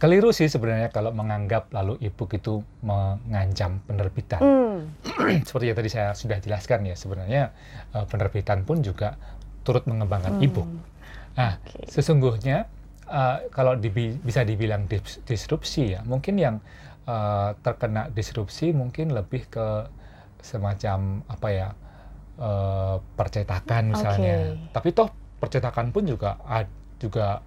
keliru sih sebenarnya kalau menganggap lalu e-book itu mengancam penerbitan. Hmm. Seperti yang tadi saya sudah jelaskan ya, sebenarnya uh, penerbitan pun juga turut mengembangkan Hmm. e-book. Nah, Oke. sesungguhnya uh, kalau dibi- bisa dibilang dis- disrupsi ya, mungkin yang uh, terkena disrupsi mungkin lebih ke semacam apa ya uh, percetakan misalnya. Oke. Tapi toh percetakan pun juga ad- juga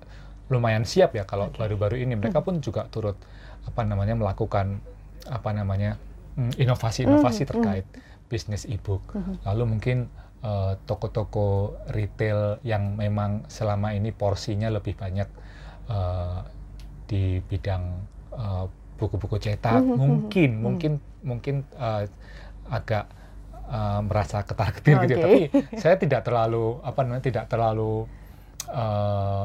lumayan siap ya kalau baru-baru ini mereka pun juga turut apa namanya melakukan apa namanya mm, inovasi-inovasi Hmm, hmm. terkait bisnis e-book. Mhm. Lalu mungkin eh, toko-toko retail yang memang selama ini porsinya lebih banyak eh, di bidang eh, buku-buku cetak, mhm, mungkin mhm. mungkin mungkin eh, agak eh, merasa ketar-ketir gitu. ya. Oke. Tapi saya tidak terlalu apa namanya tidak terlalu eh,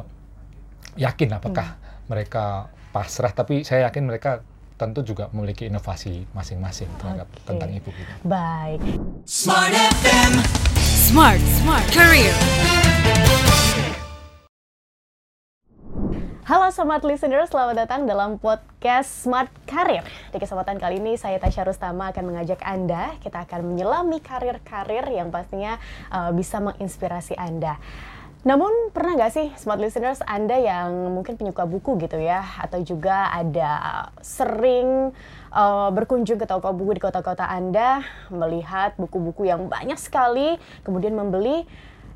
yakin apakah Hmm. mereka pasrah. Tapi saya yakin mereka tentu juga memiliki inovasi masing-masing terhadap Oke. tentang ibu ini. Baik. Smart FM. Smart, smart career. Halo Smart Listener, selamat datang dalam podcast Smart Karir. Di kesempatan kali ini saya Tasya Rustama akan mengajak Anda, kita akan menyelami karir-karir yang pastinya uh, bisa menginspirasi Anda. Namun pernah nggak sih Smart Listeners Anda yang mungkin penyuka buku gitu ya, atau juga ada sering uh, berkunjung ke toko buku di kota-kota Anda, melihat buku-buku yang banyak sekali, kemudian membeli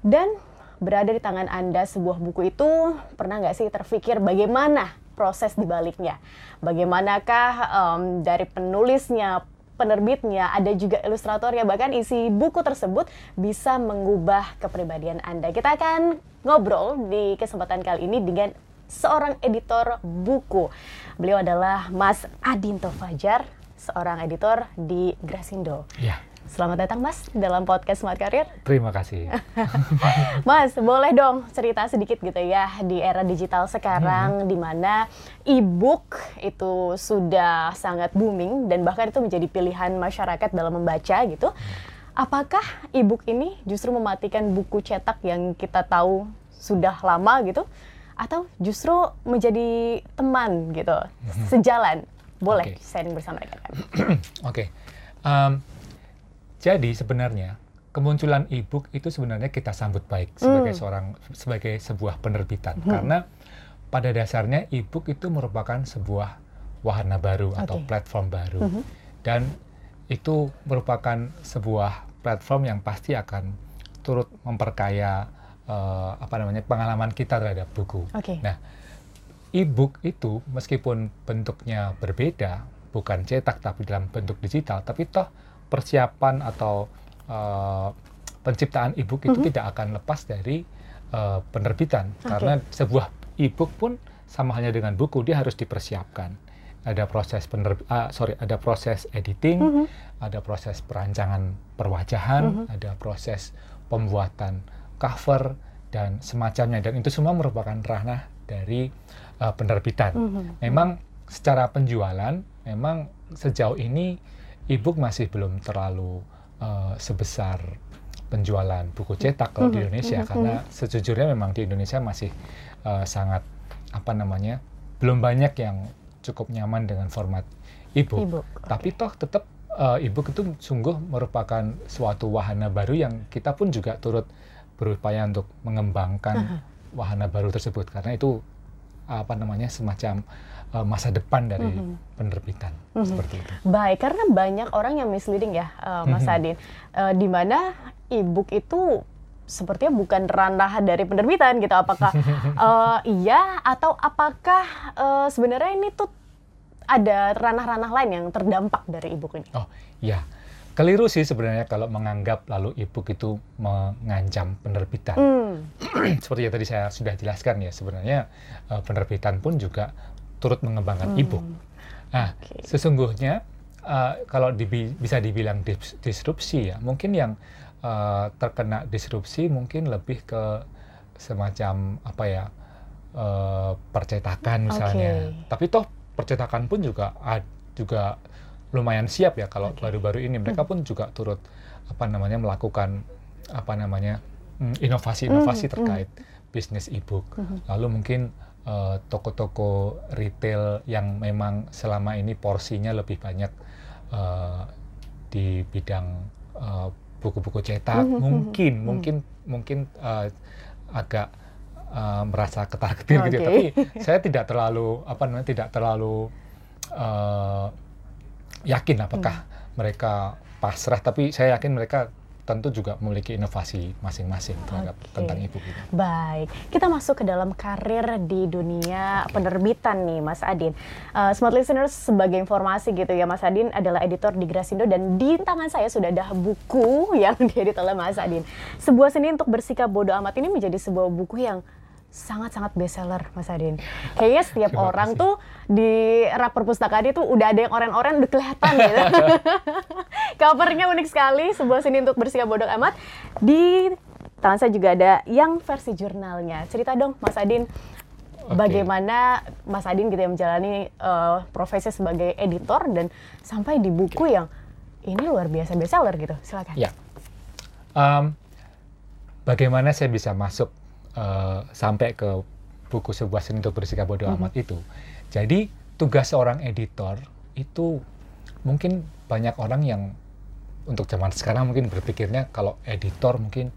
dan berada di tangan Anda sebuah buku itu, pernah nggak sih terpikir bagaimana proses di baliknya? Bagaimanakah em, dari penulisnya, penerbitnya, ada juga ilustratornya, bahkan isi buku tersebut bisa mengubah kepribadian Anda. Kita akan ngobrol di kesempatan kali ini dengan seorang editor buku. Beliau adalah Mas Adinto Fajar, seorang editor di Grasindo. Ya, Selamat datang Mas dalam podcast Smart Career. terima kasih. Mas, boleh dong cerita sedikit gitu ya di era digital sekarang di mana e-book itu sudah sangat booming dan bahkan itu menjadi pilihan masyarakat dalam membaca gitu. Apakah e-book ini justru mematikan buku cetak yang kita tahu sudah lama gitu atau justru menjadi teman gitu, sejalan? Boleh Oke. sharing bersama rekan-rekan. Oke. Em, jadi sebenarnya kemunculan e-book itu sebenarnya kita sambut baik sebagai Hmm. seorang sebagai sebuah penerbitan karena pada dasarnya e-book itu merupakan sebuah wahana baru atau Oke. platform baru Mhm. dan itu merupakan sebuah platform yang pasti akan turut memperkaya eh, apa namanya pengalaman kita terhadap buku. Oke. Nah, e-book itu meskipun bentuknya berbeda, bukan cetak tapi dalam bentuk digital, tapi toh persiapan atau eh, penciptaan e-book itu Mhm. tidak akan lepas dari eh, penerbitan Oke. karena sebuah e-book pun sama halnya dengan buku dia harus dipersiapkan. Ada proses pener ah, sorry, ada proses editing, Mhm. ada proses perancangan perwajahan, Mhm. ada proses pembuatan cover dan semacamnya dan itu semua merupakan ranah dari uh, penerbitan. Mhm. Memang secara penjualan memang sejauh ini e-book masih belum terlalu uh, sebesar penjualan buku cetak kalau di Mhm, Indonesia. mhm, karena sejujurnya memang di Indonesia masih uh, sangat apa namanya belum banyak yang cukup nyaman dengan format e-book. E-book, Tapi toh tetap uh, e-book itu sungguh merupakan suatu wahana baru yang kita pun juga turut berupaya untuk mengembangkan wahana baru tersebut. Karena itu apa namanya semacam uh, masa depan dari Mhm. penerbitan Mhm. seperti itu. Baik, karena banyak orang yang misleading ya, eh, Mas Mhm. Adin, Eh, di mana e-book itu sepertinya bukan ranah dari penerbitan gitu. Apakah eh, iya atau apakah eh, sebenarnya ini tuh ada ranah-ranah lain yang terdampak dari e-book ini? Oh ya, keliru sih sebenarnya kalau menganggap lalu e-book itu mengancam penerbitan. Hmm, Seperti yang tadi saya sudah jelaskan ya, sebenarnya uh, penerbitan pun juga turut mengembangkan e-book. Nah, Oke. sesungguhnya uh, kalau dibi- bisa dibilang dis- disrupsi ya, mungkin yang uh, terkena disrupsi mungkin lebih ke semacam apa ya uh, percetakan misalnya. Oke. Tapi toh percetakan pun juga ad- juga lumayan siap ya kalau Oke. baru-baru ini mereka pun juga turut apa namanya melakukan apa namanya mm, inovasi-inovasi Mhm, terkait bisnis e-book. Mhm. Lalu mungkin eh, toko-toko retail yang memang selama ini porsinya lebih banyak eh, di bidang eh, buku-buku cetak mhm, mungkin mhm. mungkin mungkin eh, agak eh, merasa ketar-ketir gitu ya. Tapi saya tidak terlalu apa namanya tidak terlalu eh, yakin apakah mereka pasrah tapi saya yakin mereka tentu juga memiliki inovasi masing-masing terhadap tentang ibu ini. Baik, kita masuk ke dalam karir di dunia penerbitan nih, Mas Adin. Uh, Smart Listeners, sebagai informasi gitu ya, Mas Adin adalah editor di Grasindo dan di tangan saya sudah ada buku yang diedit oleh Mas Adin. Sebuah seni untuk bersikap bodoh amat ini menjadi sebuah buku yang sangat-sangat bestseller, Mas Adin. Kayaknya setiap Terima orang kasih. tuh di rak perpustakaan itu udah ada yang oren-oren udah kelihatan gitu. Covernya unik sekali, sebuah seni untuk bersikap bodoh amat. Di tangan saya juga ada yang versi jurnalnya. Cerita dong, Mas Adin, Oke. bagaimana Mas Adin gitu yang menjalani eh, profesi sebagai editor dan sampai di buku yang ini luar biasa bestseller gitu. Silakan. Ya. Em, bagaimana saya bisa masuk eh, sampai ke buku sebuah seni untuk bersikap bodoh Mhm. amat itu? Jadi tugas seorang editor itu mungkin banyak orang yang untuk zaman sekarang mungkin berpikirnya kalau editor mungkin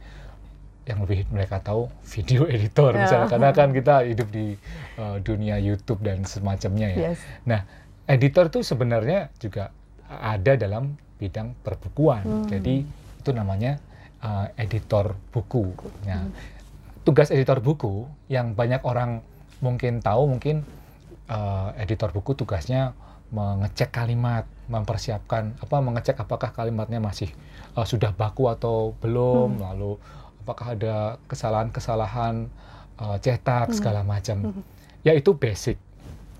yang lebih mereka tahu video editor Ya. misalnya karena kan kita hidup di eh, dunia YouTube dan semacamnya ya. Yes. Nah, editor itu sebenarnya juga ada dalam bidang perbukuan. Hmm. Jadi itu namanya uh, editor buku. Nah, tugas editor buku yang banyak orang mungkin tahu mungkin uh, editor buku tugasnya mengecek kalimat, mempersiapkan apa mengecek apakah kalimatnya masih uh, sudah baku atau belum, lalu apakah ada kesalahan-kesalahan uh, cetak segala macam. Ya itu basic.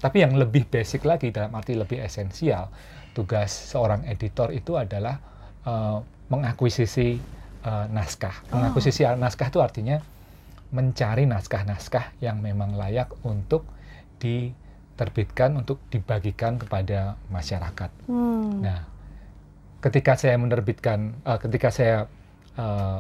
Tapi yang lebih basic lagi dalam arti lebih esensial, tugas seorang editor itu adalah uh, mengakuisisi uh, naskah. Mengakuisisi naskah itu artinya mencari naskah-naskah yang memang layak untuk diterbitkan, untuk dibagikan kepada masyarakat. Hmm. Nah, ketika saya menerbitkan, eh, ketika saya eh,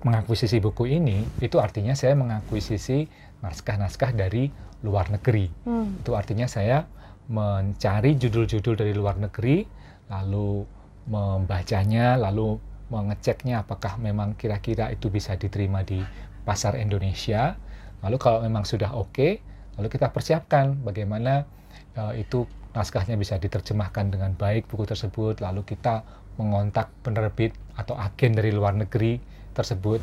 mengakuisisi buku ini, itu artinya saya mengakuisisi naskah-naskah dari luar negeri. Hmm. Itu artinya saya mencari judul-judul dari luar negeri, lalu membacanya, lalu mengeceknya apakah memang kira-kira itu bisa diterima di pasar Indonesia. Lalu kalau memang sudah oke, lalu kita persiapkan bagaimana eh, itu naskahnya bisa diterjemahkan dengan baik buku tersebut, lalu kita mengontak penerbit atau agen dari luar negeri tersebut,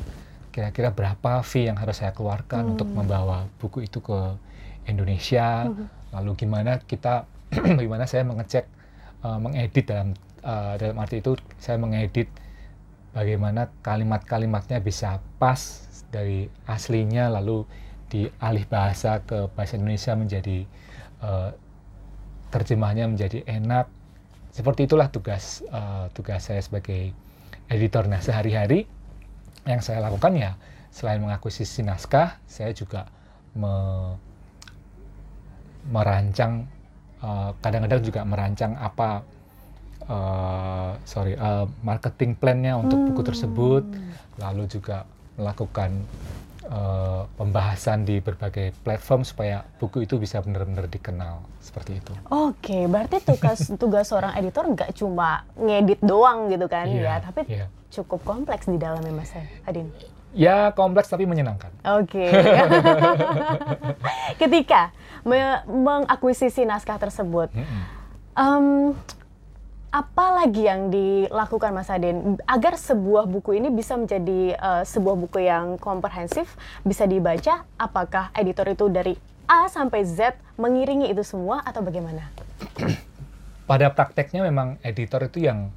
kira-kira berapa fee yang harus saya keluarkan untuk membawa buku itu ke Indonesia, lalu gimana kita, gimana saya mengecek, eh, mengedit dalam eh, dalam arti itu saya mengedit bagaimana kalimat-kalimatnya bisa pas dari aslinya lalu dialih bahasa ke bahasa Indonesia menjadi eh, terjemahnya menjadi enak. Seperti itulah tugas eh, tugas saya sebagai editor. Nah sehari-hari yang saya lakukan ya selain mengakuisisi naskah saya juga me- merancang eh, kadang-kadang juga merancang apa eh, sorry eh, marketing plan-nya untuk buku tersebut lalu juga melakukan eh, pembahasan di berbagai platform supaya buku itu bisa benar-benar dikenal seperti itu. Oke, berarti tugas tugas seorang editor nggak cuma ngedit doang gitu kan Iya, ya, tapi iya. cukup kompleks di dalamnya Mas Adin. Ya kompleks tapi menyenangkan. Oke. Ketika me- mengakuisisi naskah tersebut, Mm-mm. em, apa lagi yang dilakukan Mas Adin agar sebuah buku ini bisa menjadi eh, sebuah buku yang komprehensif, bisa dibaca? Apakah editor itu dari A sampai Z mengiringi itu semua atau bagaimana? Pada prakteknya memang editor itu yang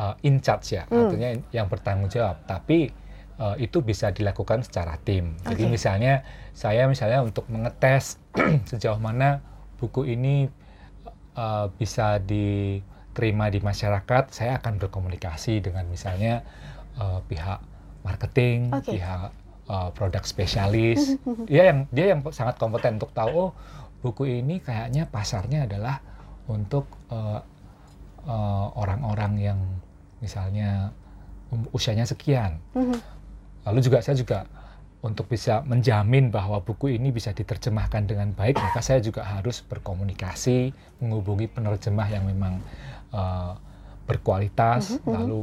uh, in charge ya, artinya yang bertanggung jawab. Tapi uh, itu bisa dilakukan secara tim. Jadi Oke. misalnya saya misalnya untuk mengetes sejauh mana buku ini uh, bisa diterima di masyarakat, saya akan berkomunikasi dengan misalnya uh, pihak marketing, Oke. pihak uh, produk spesialis. dia yang dia yang sangat kompeten untuk tahu oh buku ini kayaknya pasarnya adalah untuk uh, uh, orang-orang yang misalnya um- usianya sekian. Mhm. Lalu juga saya juga untuk bisa menjamin bahwa buku ini bisa diterjemahkan dengan baik, maka saya juga harus berkomunikasi, menghubungi penerjemah yang memang uh, berkualitas, Mhm, mhm. lalu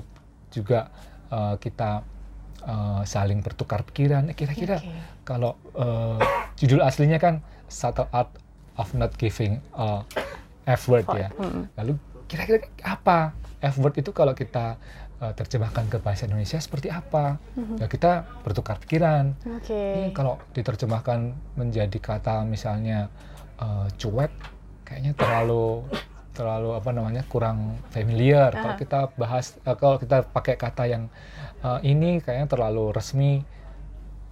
juga uh, kita uh, saling bertukar pikiran. Kira-kira Oke. kalau uh, judul aslinya kan Subtle Art of Not Giving uh, F word ya. Mm. Lalu kira-kira apa F word itu kalau kita uh, terjemahkan ke bahasa Indonesia seperti apa? Ya kita bertukar pikiran. Oke. Ini kalau diterjemahkan menjadi kata misalnya uh, cuek, kayaknya terlalu terlalu apa namanya kurang familiar. Kalau Aha. kita bahas, uh, kalau kita pakai kata yang uh, ini kayaknya terlalu resmi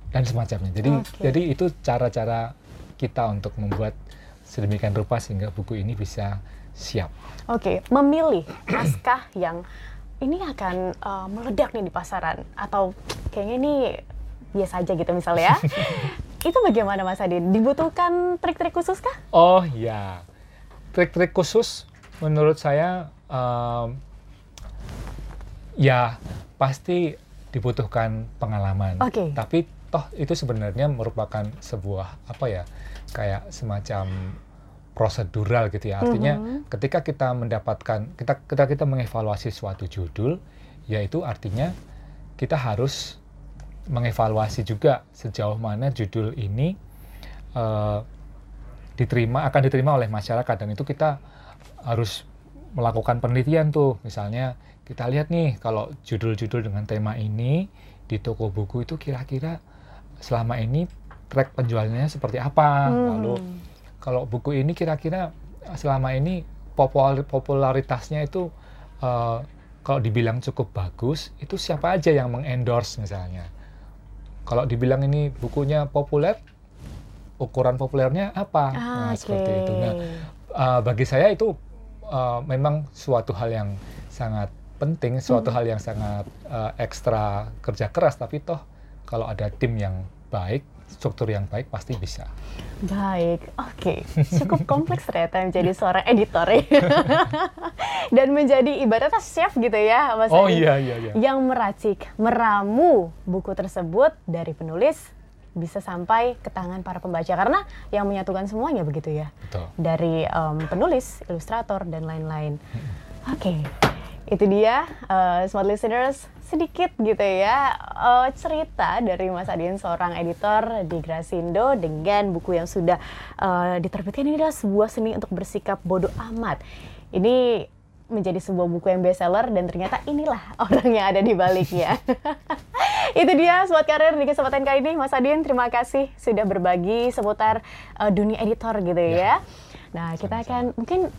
dan semacamnya. Jadi Oke. jadi itu cara-cara kita untuk membuat sedemikian rupa sehingga buku ini bisa siap. Oke, memilih naskah yang ini akan uh, meledak nih di pasaran atau kayaknya ini biasa aja gitu misalnya ya. itu bagaimana Mas Adin? Dibutuhkan trik-trik khusus kah? Oh ya, trik-trik khusus menurut saya em, ya pasti dibutuhkan pengalaman. Oke. Tapi toh itu sebenarnya merupakan sebuah apa ya kayak semacam prosedural gitu ya. Artinya Mhm. ketika kita mendapatkan kita ketika kita mengevaluasi suatu judul, yaitu artinya kita harus mengevaluasi juga sejauh mana judul ini eh, diterima akan diterima oleh masyarakat dan itu kita harus melakukan penelitian tuh. Misalnya kita lihat nih kalau judul-judul dengan tema ini di toko buku itu kira-kira selama ini track penjualannya seperti apa. Hmm. lalu kalau buku ini kira-kira selama ini popul- popularitasnya itu eh, kalau dibilang cukup bagus itu siapa aja yang mengendorse misalnya? Kalau dibilang ini bukunya populer ukuran populernya apa? Ah, nah oke. seperti itu. Nah uh, bagi saya itu uh, memang suatu hal yang sangat penting, suatu Hmm. hal yang sangat uh, ekstra kerja keras. Tapi toh kalau ada tim yang baik, struktur yang baik pasti bisa. Baik, oke. Cukup kompleks ternyata menjadi seorang editor ya. Dan menjadi ibaratnya chef gitu ya, Mas Oh iya iya iya. Yang meracik, meramu buku tersebut dari penulis bisa sampai ke tangan para pembaca karena yang menyatukan semuanya begitu ya Betul. dari em, penulis, ilustrator dan lain-lain. Oke, itu dia eh, smart listeners sedikit gitu ya eh, cerita dari Mas Adin seorang editor di Grasindo dengan buku yang sudah eh, diterbitkan ini adalah sebuah seni untuk bersikap bodoh amat. Ini menjadi sebuah buku yang bestseller dan ternyata inilah orang yang ada di baliknya. Itu dia Sobat Karir di kesempatan kali ini Mas Adin terima kasih sudah berbagi seputar eh, dunia editor gitu ya. Nah, kita akan mungkin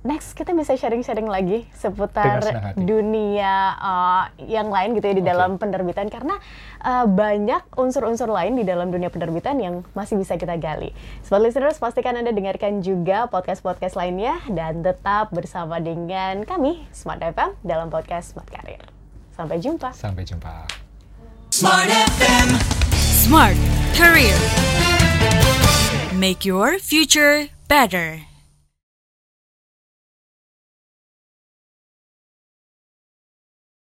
next kita bisa sharing-sharing lagi seputar dunia uh, yang lain gitu ya di Oke. dalam penerbitan karena uh, banyak unsur-unsur lain di dalam dunia penerbitan yang masih bisa kita gali. Sobat listeners pastikan Anda dengarkan juga podcast-podcast lainnya dan tetap bersama dengan kami Smart FM dalam podcast Smart Career. Sampai jumpa. Sampai jumpa. Smart FM. Smart Career. Make your future better.